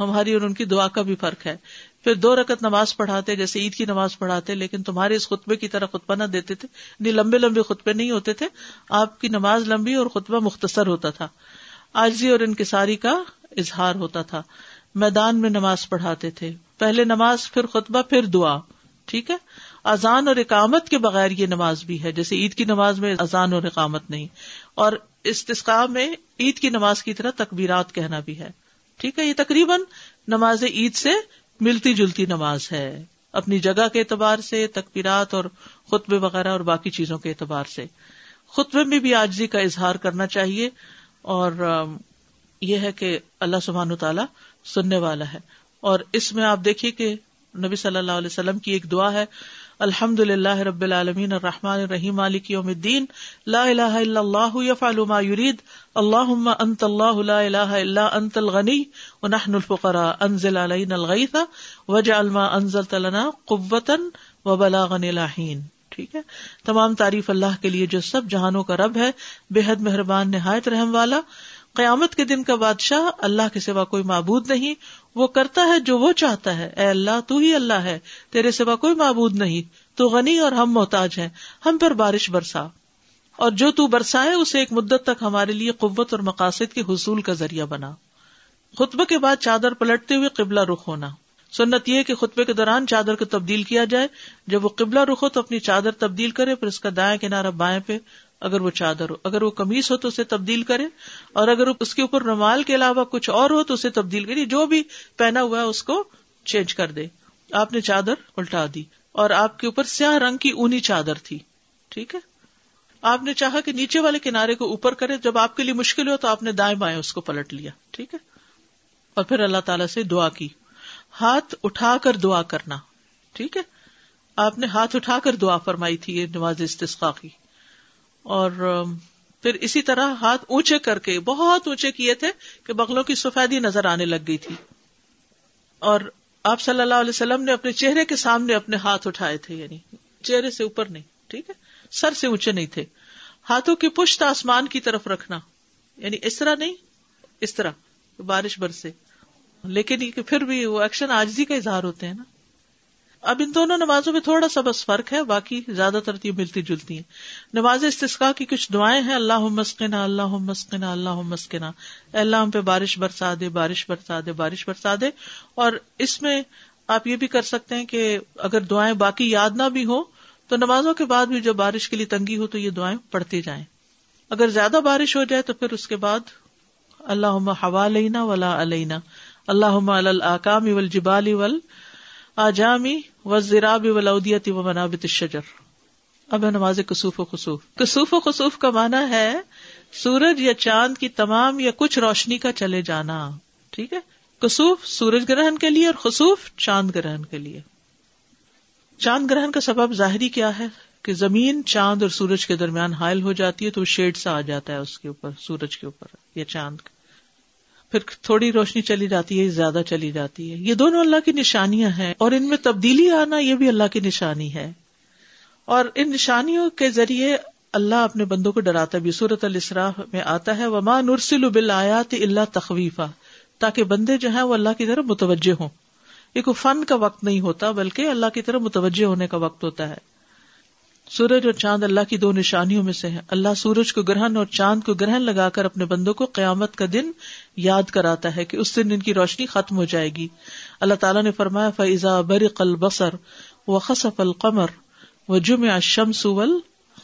ہماری اور ان کی دعا کا بھی فرق ہے۔ پھر دو رکت نماز پڑھاتے، جیسے عید کی نماز پڑھاتے، لیکن تمہارے اس خطبے کی طرح خطبہ نہ دیتے تھے۔ یعنی لمبے لمبے خطبے نہیں ہوتے تھے۔ آپ کی نماز لمبی اور خطبہ مختصر ہوتا تھا۔ آجزی اور انکساری کا اظہار ہوتا تھا۔ میدان میں نماز پڑھاتے تھے۔ پہلے نماز، پھر خطبہ، پھر دعا۔ ٹھیک ہے؟ اذان اور اقامت کے بغیر یہ نماز بھی ہے۔ جیسے عید کی نماز میں اذان اور اقامت نہیں۔ اور استثقاء میں عید کی نماز کی طرح تکبیرات کہنا بھی ہے۔ ٹھیک ہے؟ یہ تقریباً نماز عید سے ملتی جلتی نماز ہے۔ اپنی جگہ کے اعتبار سے، تکبیرات اور خطبے وغیرہ اور باقی چیزوں کے اعتبار سے۔ خطبے میں بھی آجزی کا اظہار کرنا چاہیے۔ اور یہ ہے کہ اللہ سبحان تعالیٰ سننے والا ہے۔ اور اس میں آپ دیکھیے کہ نبی صلی اللہ علیہ وسلم کی ایک دعا ہے الحمد للہ رب العالمین الرحمٰن الرحیم، مالک یوم الدین، لا الہ الا اللہ یفعل ما یرید، اللہم انت اللہ لا الہ الا انت الغنی، ونحن الفقراء، انزل علینا الغیث، وجعل ما انزلت لنا قوتا وبلاغا الہین ٹھیک ہے؟ تمام تعریف اللہ کے لیے جو سب جہانوں کا رب ہے بے حد مہربان نہایت رحم والا۔ قیامت کے دن کا بادشاہ اللہ کے سوا کوئی معبود نہیں۔ وہ کرتا ہے جو وہ چاہتا ہے۔ اے اللہ، تو ہی اللہ ہے۔ تیرے سوا کوئی معبود نہیں۔ تو غنی اور ہم محتاج ہیں۔ ہم پر بارش برسا۔ اور جو تو برسائے، اسے ایک مدت تک ہمارے لیے قوت اور مقاصد کے حصول کا ذریعہ بنا۔ خطبے کے بعد چادر پلٹتے ہوئے قبلہ رخ ہونا۔ سنت یہ کہ خطبے کے دوران چادر کو تبدیل کیا جائے۔ جب وہ قبلہ رخ ہو تو اپنی چادر تبدیل کرے، پھر اس کا دائیں کنارا بائیں پہ اگر وہ چادر ہو۔ اگر وہ کمیز ہو تو اسے تبدیل کرے۔ اور اگر اس کے اوپر رومال کے علاوہ کچھ اور ہو تو اسے تبدیل کرے۔ جو بھی پہنا ہوا ہے اس کو چینج کر دے۔ آپ نے چادر الٹا دی اور آپ کے اوپر سیاہ رنگ کی اونی چادر تھی۔ ٹھیک ہے؟ آپ نے چاہا کہ نیچے والے کنارے کو اوپر کرے۔ جب آپ کے لیے مشکل ہو تو آپ نے دائیں بائیں اس کو پلٹ لیا۔ ٹھیک ہے؟ اور پھر اللہ تعالی سے دعا کی۔ ہاتھ اٹھا کر دعا کرنا۔ ٹھیک ہے؟ آپ نے ہاتھ اٹھا کر دعا فرمائی تھی یہ نواز استسقا کی۔ اور پھر اسی طرح ہاتھ اونچے کر کے، بہت اونچے کیے تھے کہ بغلوں کی سفیدی نظر آنے لگ گئی تھی۔ اور آپ صلی اللہ علیہ وسلم نے اپنے چہرے کے سامنے اپنے ہاتھ اٹھائے تھے یعنی چہرے سے اوپر نہیں، ٹھیک ہے؟ سر سے اونچے نہیں تھے۔ ہاتھوں کی پشت آسمان کی طرف رکھنا یعنی اس طرح نہیں، اس طرح، بارش برسے۔ لیکن پھر بھی وہ ایکشن آجزی کا اظہار ہوتے ہیں نا۔ اب ان دونوں نمازوں میں تھوڑا سا بس فرق ہے، باقی زیادہ تر یہ ملتی جلتی ہیں۔ نماز استسقا کی کچھ دعائیں ہیں اللہ مسکنا اللہ مسکنا اللہ مسکنا اللہ، ہم پہ بارش برسا دے، بارش برسا دے، بارش برسا دے۔ اور اس میں آپ یہ بھی کر سکتے ہیں کہ اگر دعائیں باقی یاد نہ بھی ہوں تو نمازوں کے بعد بھی جب بارش کے لیے تنگی ہو تو یہ دعائیں پڑھتے جائیں۔ اگر زیادہ بارش ہو جائے تو پھر اس کے بعد اللہ ہوا لینا ولا علینا۔ اللہ الکام اول جبال اول آجامی و زراب ولادیتی و منابت الشجر۔ اب ہے نماز کسوف و خصوف کسوف و خصوف کا مانا ہے سورج یا چاند کی تمام یا کچھ روشنی کا چلے جانا۔ ٹھیک ہے؟ کسوف سورج گرہن کے لیے اور خصوف چاند گرہن کے لیے۔ چاند گرہن کا سبب ظاہری کیا ہے؟ کہ زمین چاند اور سورج کے درمیان حائل ہو جاتی ہے تو وہ شیڈ سا آ جاتا ہے اس کے اوپر، سورج کے اوپر یا چاند کا پھر تھوڑی روشنی چلی جاتی ہے، زیادہ چلی جاتی ہے۔ یہ دونوں اللہ کی نشانیاں ہیں اور ان میں تبدیلی آنا یہ بھی اللہ کی نشانی ہے۔ اور ان نشانیوں کے ذریعے اللہ اپنے بندوں کو ڈراتا بھی۔ صورت الاسراف میں آتا ہے، وما نرسل بالآیات اللہ تخویفہ تاکہ بندے جو ہیں وہ اللہ کی طرف متوجہ ہوں۔ یہ کوئی فن کا وقت نہیں ہوتا، بلکہ اللہ کی طرف متوجہ ہونے کا وقت ہوتا ہے۔ سورج اور چاند اللہ کی دو نشانیوں میں سے ہے اللہ سورج کو گرہن اور چاند کو گرہن لگا کر اپنے بندوں کو قیامت کا دن یاد کراتا ہے کہ اس دن ان کی روشنی ختم ہو جائے گی۔ اللہ تعالیٰ نے فرمایا فیضا بر قل بسر و خصف القمر و جم شمس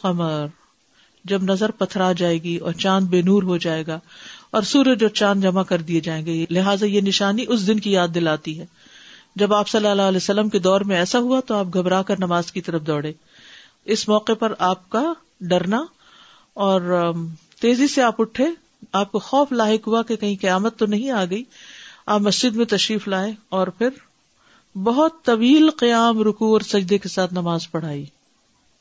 قمر جب نظر پتھرا جائے گی اور چاند بے نور ہو جائے گا اور سورج اور چاند جمع کر دیے جائیں گے، لہٰذا یہ نشانی اس دن کی یاد دلاتی ہے۔ جب آپ صلی اللہ علیہ وسلم کے دور میں ایسا ہوا تو آپ گھبرا کر نماز کی طرف دوڑے۔ اس موقع پر آپ کا ڈرنا اور تیزی سے آپ اٹھے، آپ کو خوف لاحق ہوا کہ کہیں قیامت تو نہیں آ گئی۔ آپ مسجد میں تشریف لائے اور پھر بہت طویل قیام رکو اور سجدے کے ساتھ نماز پڑھائی۔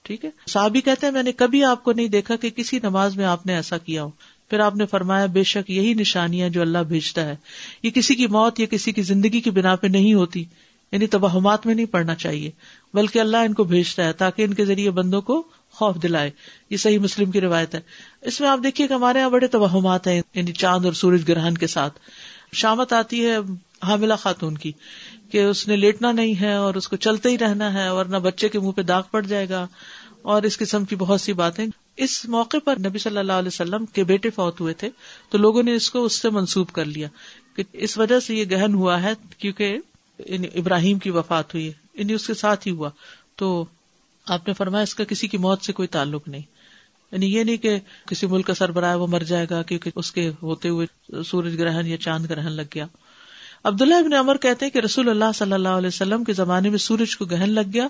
ٹھیک ہے؟ صحابی کہتے ہیں، میں نے کبھی آپ کو نہیں دیکھا کہ کسی نماز میں آپ نے ایسا کیا ہو۔ پھر آپ نے فرمایا، بے شک یہی نشانیاں جو اللہ بھیجتا ہے۔ یہ کسی کی موت یا کسی کی زندگی کی بنا پہ نہیں ہوتی۔ یعنی توہمات میں نہیں پڑنا چاہیے، بلکہ اللہ ان کو بھیجتا ہے تاکہ ان کے ذریعے بندوں کو خوف دلائے۔ یہ صحیح مسلم کی روایت ہے۔ اس میں آپ دیکھیے کہ ہمارے یہاں بڑے توہمات ہیں یعنی چاند اور سورج گرہن کے ساتھ۔ شامت آتی ہے حاملہ خاتون کی کہ اس نے لیٹنا نہیں ہے اور اس کو چلتے ہی رہنا ہے، ورنہ بچے کے منہ پہ داغ پڑ جائے گا۔ اور اس قسم کی بہت سی باتیں۔ اس موقع پر نبی صلی اللہ علیہ وسلم کے بیٹے فوت ہوئے تھے، تو لوگوں نے اس کو اس سے منسوب کر لیا کہ اس وجہ سے یہ گہن ہوا ہے کیونکہ یعنی ابراہیم کی وفات ہوئی ہے یعنی اس کے ساتھ ہی ہوا۔ تو آپ نے فرمایا اس کا کسی کی موت سے کوئی تعلق نہیں۔ یعنی یہ نہیں کہ کسی ملک کا سربراہ وہ مر جائے گا کیونکہ اس کے ہوتے ہوئے سورج گرہن یا چاند گرہن لگ گیا۔ عبداللہ ابن عمر کہتے ہیں کہ رسول اللہ صلی اللہ علیہ وسلم کے زمانے میں سورج کو گہن لگ گیا۔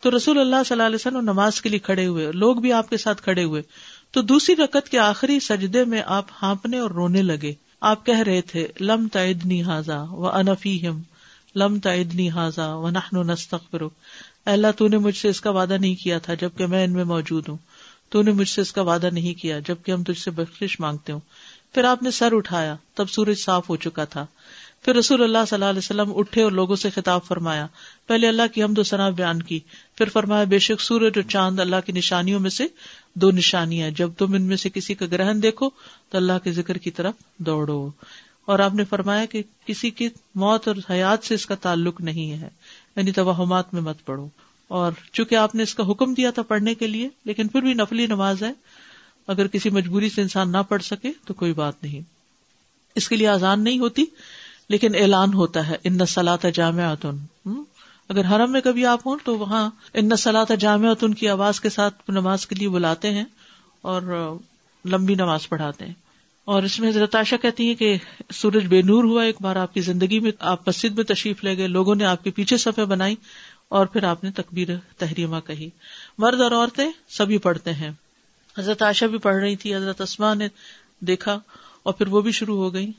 تو رسول اللہ صلی اللہ علیہ وسلم نماز کے لیے کھڑے ہوئے، لوگ بھی آپ کے ساتھ کھڑے ہوئے۔ تو دوسری رقط کے آخری سجدے میں آپ ہانپنے اور رونے لگے۔ آپ کہہ رہے تھے، لم تعدنی حاضا و انفی لم تعدنی حاضا و نحن نستغفرک اللہ، تو نے مجھ سے اس کا وعدہ نہیں کیا تھا جبکہ میں ان میں موجود ہوں۔ تو نے مجھ سے اس کا وعدہ نہیں کیا جبکہ ہم تجھ سے بخش مانگتے ہوں۔ پھر آپ نے سر اٹھایا، تب سورج صاف ہو چکا تھا۔ پھر رسول اللہ صلی اللہ علیہ وسلم اٹھے اور لوگوں سے خطاب فرمایا، پہلے اللہ کی حمد و ثنا بیان کی۔ پھر فرمایا، بے شک سورج اور چاند اللہ کی نشانیوں میں سے دو نشانیاں جب تم ان میں سے کسی کا گرہن دیکھو، تو اللہ کے ذکر کی طرف دوڑو۔ اور آپ نے فرمایا کہ کسی کی موت اور حیات سے اس کا تعلق نہیں ہے یعنی توہمات میں مت پڑھو۔ اور چونکہ آپ نے اس کا حکم دیا تھا پڑھنے کے لیے، لیکن پھر بھی نفلی نماز ہے۔ اگر کسی مجبوری سے انسان نہ پڑھ سکے تو کوئی بات نہیں۔ اس کے لیے آزان نہیں ہوتی، لیکن اعلان ہوتا ہے، ان سلاط جامع اگر حرم میں کبھی آپ ہوں تو وہاں ان سلاط جامع کی آواز کے ساتھ نماز کے لیے بلاتے ہیں اور لمبی نماز پڑھاتے ہیں۔ اور اس میں حضرت عائشہ کہتی ہے کہ سورج بے نور ہوا ایک بار آپ کی زندگی میں آپ مسجد میں تشریف لے گئے، لوگوں نے آپ کے پیچھے صفحے بنائی اور پھر آپ نے تقبیر تحریمہ کہی۔ مرد اور عورتیں سبھی پڑھتے ہیں۔ حضرت عائشہ بھی پڑھ رہی تھی، حضرت اسما نے دیکھا اور پھر وہ بھی شروع ہو گئی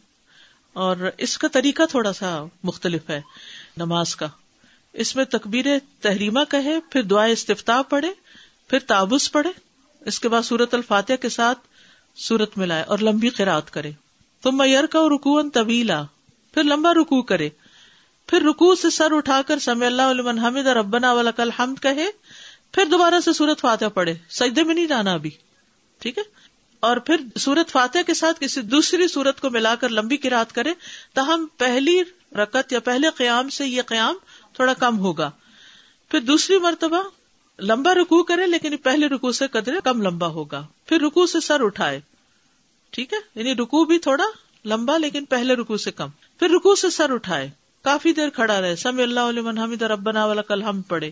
اور اس کا طریقہ تھوڑا سا مختلف ہے نماز کا۔ اس میں تقبیر تحریمہ کہے، پھر دعائیں استفتا پڑھے، پھر تابوس پڑھے۔ اس کے بعد سورت الفاتح کے ساتھ سورت ملائے اور لمبی قرآت کرے۔ تو میئر کا رکو طویلا۔ پھر لمبا رکو کرے۔ پھر رکو سے سر اٹھا کر سمی اللہ علم حمد اور ابنا کل حمد کہے۔ پھر دوبارہ سے سورت فاتح پڑھے۔ سجدے میں نہیں جانا ابھی۔ ٹھیک ہے؟ اور پھر سورت فاتح کے ساتھ کسی دوسری سورت کو ملا کر لمبی کی رات کرے۔ تاہم پہلی رکت یا پہلے قیام سے یہ قیام تھوڑا کم ہوگا۔ پھر دوسری مرتبہ لمبا رکو کرے، لیکن پہلے رکو سے قدرے کم لمبا ہوگا۔ پھر رکو سے سر اٹھائے۔ ٹھیک ہے؟ یعنی رکو بھی تھوڑا لمبا، لیکن پہلے رکو سے کم۔ پھر رکو سے سر اٹھائے۔ کافی دیر کھڑا رہے۔ سمی اللہ علیہ حمد ربنا والا کل ہم پڑے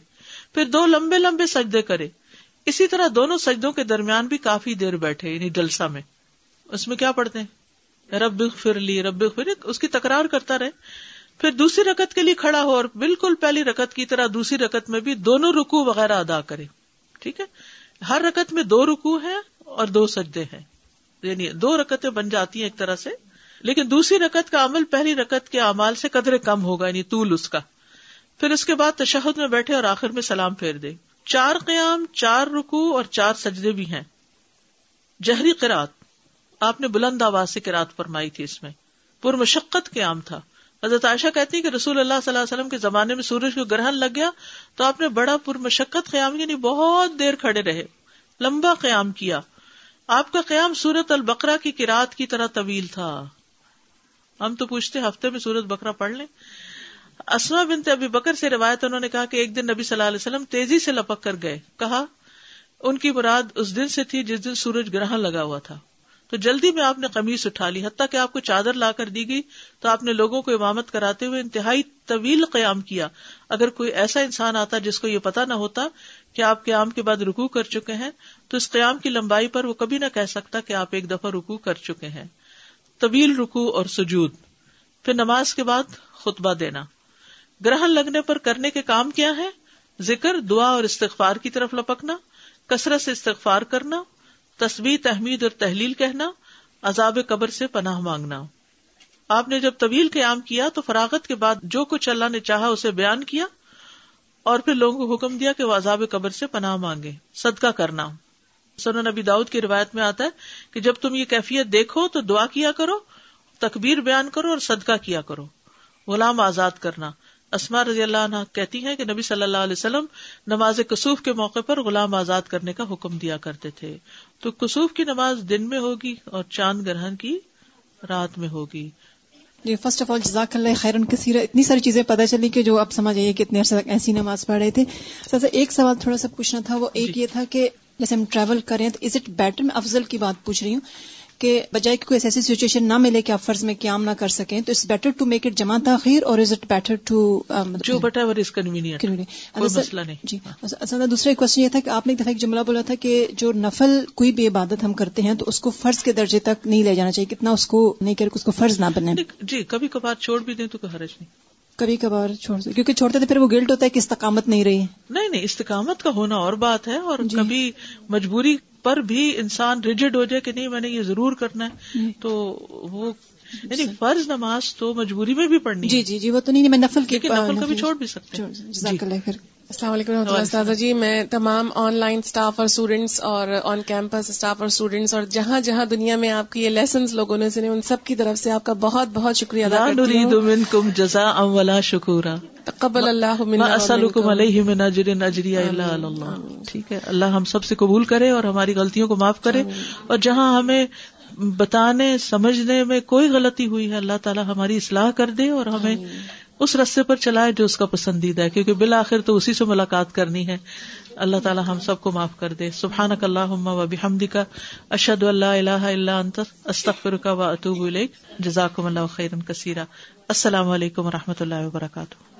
پھر دو لمبے لمبے سجدے کرے۔ اسی طرح دونوں سجدوں کے درمیان بھی کافی دیر بیٹھے یعنی جلسہ میں۔ اس میں کیا پڑھتے ہیں؟ رب فر لی، رب فر اس کی تکرار کرتا رہے۔ پھر دوسری رکت کے لیے کھڑا ہو اور بالکل پہلی رکت کی طرح دوسری رکت میں بھی دونوں رکو وغیرہ ادا کرے ٹھیک ہے؟ ہر رکت میں دو رکو ہے اور دو سجدے ہیں۔ یعنی دو رکتیں بن جاتی ہیں ایک طرح سے۔ لیکن دوسری رکت کا عمل پہلی رکت کے اعمال سے قدرے کم ہوگا یعنی طول اس کا۔ پھر اس کے بعد تشہد میں بیٹھے اور آخر میں سلام پھیر دے چار قیام، چار رکو اور چار سجدے بھی ہیں۔ جہری قرات آپ نے بلند آواز سے قرات فرمائی تھی اس میں۔ پر مشقت قیام تھا۔ حضرت عائشہ کہتی کہ رسول اللہ صلی اللہ علیہ وسلم کے زمانے میں سورج کو گرہن لگ گیا تو آپ نے بڑا پر مشقت قیام یعنی بہت دیر کھڑے رہے، لمبا قیام کیا۔ آپ کا قیام سورت البقرہ کی قرات کی طرح طویل تھا۔ ہم تو پوچھتے ہفتے میں سورت بکرا پڑھ لیں۔ اسما بنتے ابھی بکر سے روایت انہوں نے کہا کہ ایک دن نبی صلی اللہ علیہ وسلم تیزی سے لپک کر گئے۔ کہا، ان کی مراد اس دن سے تھی جس دن سورج گرہن لگا ہوا تھا۔ تو جلدی میں آپ نے قمیص اٹھا لی، حتیٰ کہ آپ کو چادر لا کر دی گئی تو آپ نے لوگوں کو امامت کراتے ہوئے انتہائی طویل قیام کیا۔ اگر کوئی ایسا انسان آتا جس کو یہ پتا نہ ہوتا کہ آپ قیام کے بعد رکو کر چکے ہیں، تو اس قیام کی لمبائی پر وہ کبھی نہ کہہ سکتا کہ آپ ایک دفعہ رکو کر چکے ہیں۔ طویل رکو اور سجود۔ پھر نماز کے بعد خطبہ دینا۔ گرہن لگنے پر کرنے کے کام کیا ہے ذکر، دعا اور استغفار کی طرف لپکنا، کثرت سے استغفار کرنا تصویر تحمید اور تحلیل کہنا، عذاب قبر سے پناہ مانگنا۔ آپ نے جب طویل قیام کیا تو فراغت کے بعد جو کچھ اللہ نے چاہا اسے بیان کیا اور پھر لوگوں کو حکم دیا کہ وہ عذاب قبر سے پناہ مانگے، صدقہ کرنا۔ سنو نبی داؤد کی روایت میں آتا ہے کہ جب تم یہ کیفیت دیکھو تو دعا کیا کرو، تکبیر بیان کرو اور صدقہ کیا کرو۔ غلام آزاد کرنا۔ اسما رضی اللہ عنہ کہتی ہیں کہ نبی صلی اللہ علیہ وسلم نماز کسوف کے موقع پر غلام آزاد کرنے کا حکم دیا کرتے تھے۔ تو کسوف کی نماز دن میں ہوگی اور چاند گرہن کی رات میں ہوگی۔
جی فرسٹ آف آل جزاک اللہ خیرن کثیر اتنی ساری چیزیں پتہ چلی کہ جو آپ سمجھ آئیے کہ اتنے عرصے تک ایسی نماز پڑھ رہے تھے۔ سر ایک سوال تھوڑا سا پوچھنا تھا وہ ایک جی. یہ تھا کہ جیسے ہم ٹریول کریں تو از اٹ بیٹر میں افضل کی بات پوچھ رہی ہوں؟ کہ بجائے کہ کوئی ایسی سچویشن نہ ملے کہ آپ فرض میں قیام نہ کر سکیں تو it's better to make it جمع تاخیر اور از اٹ بیٹر ٹو
جو بٹ ایور از کنوینئنٹ مسئلہ نہیں.
جی دوسرا کوشچن یہ تھا کہ آپ نے ایک دفعہ ایک جملہ بولا تھا کہ جو نفل کوئی بھی عبادت ہم کرتے ہیں تو اس کو فرض کے درجے تک نہیں لے جانا چاہیے کتنا اس کو نہیں کر اس کو فرض نہ بنے۔
جی کبھی کبھار چھوڑ بھی دیں تو کوئی حرج نہیں۔
کبھی کبھار چھوڑ دیں کیونکہ چھوڑتے تھے پھر وہ گلٹ ہوتا ہے کہ استقامت نہیں رہی۔
نہیں نہیں استقامت کا ہونا اور بات ہے اور جی. کبھی مجبوری پر بھی انسان ریجڈ ہو جائے کہ نہیں میں نے یہ ضرور کرنا ہے۔ تو وہ یعنی فرض نماز تو مجبوری میں بھی پڑھنی
جی جی جی وہ تو نہیں میں نفل
کی نفل کبھی چھوڑ بھی سکتے
السلام علیکم رحمۃ اللہ استاذہ جی میں تمام آن لائن اسٹاف اور اسٹوڈینٹس اور آن کیمپس اسٹاف اور اسٹوڈینٹس اور جہاں جہاں دنیا میں آپ کی یہ لیسنس لوگوں نے سنے ان سب کی طرف سے آپ کا بہت بہت شکریہ ادا کرتی
ہوں۔ جزا ولا شکورا
قبل اللہ
علیہ من اجر اجری الا اللہ ٹھیک ہے۔ اللہ ہم سب سے قبول کرے اور ہماری غلطیوں کو معاف کرے۔ اور جہاں ہمیں بتانے سمجھنے میں کوئی غلطی ہوئی ہے اللہ تعالیٰ ہماری اصلاح کر دے اور ہمیں اس رستے پر چلائے جو اس کا پسندیدہ ہے، کیونکہ بالآخر تو اسی سے ملاقات کرنی ہے۔ اللہ تعالیٰ ہم سب کو معاف کر دے۔ سبحان اللہ و بحمدی کا اشد اللہ اللہ اللہ انت استخر کا و اطوب جزاکم اللہ خیرن کثیرہ السلام علیکم و رحمۃ اللہ وبرکاتہ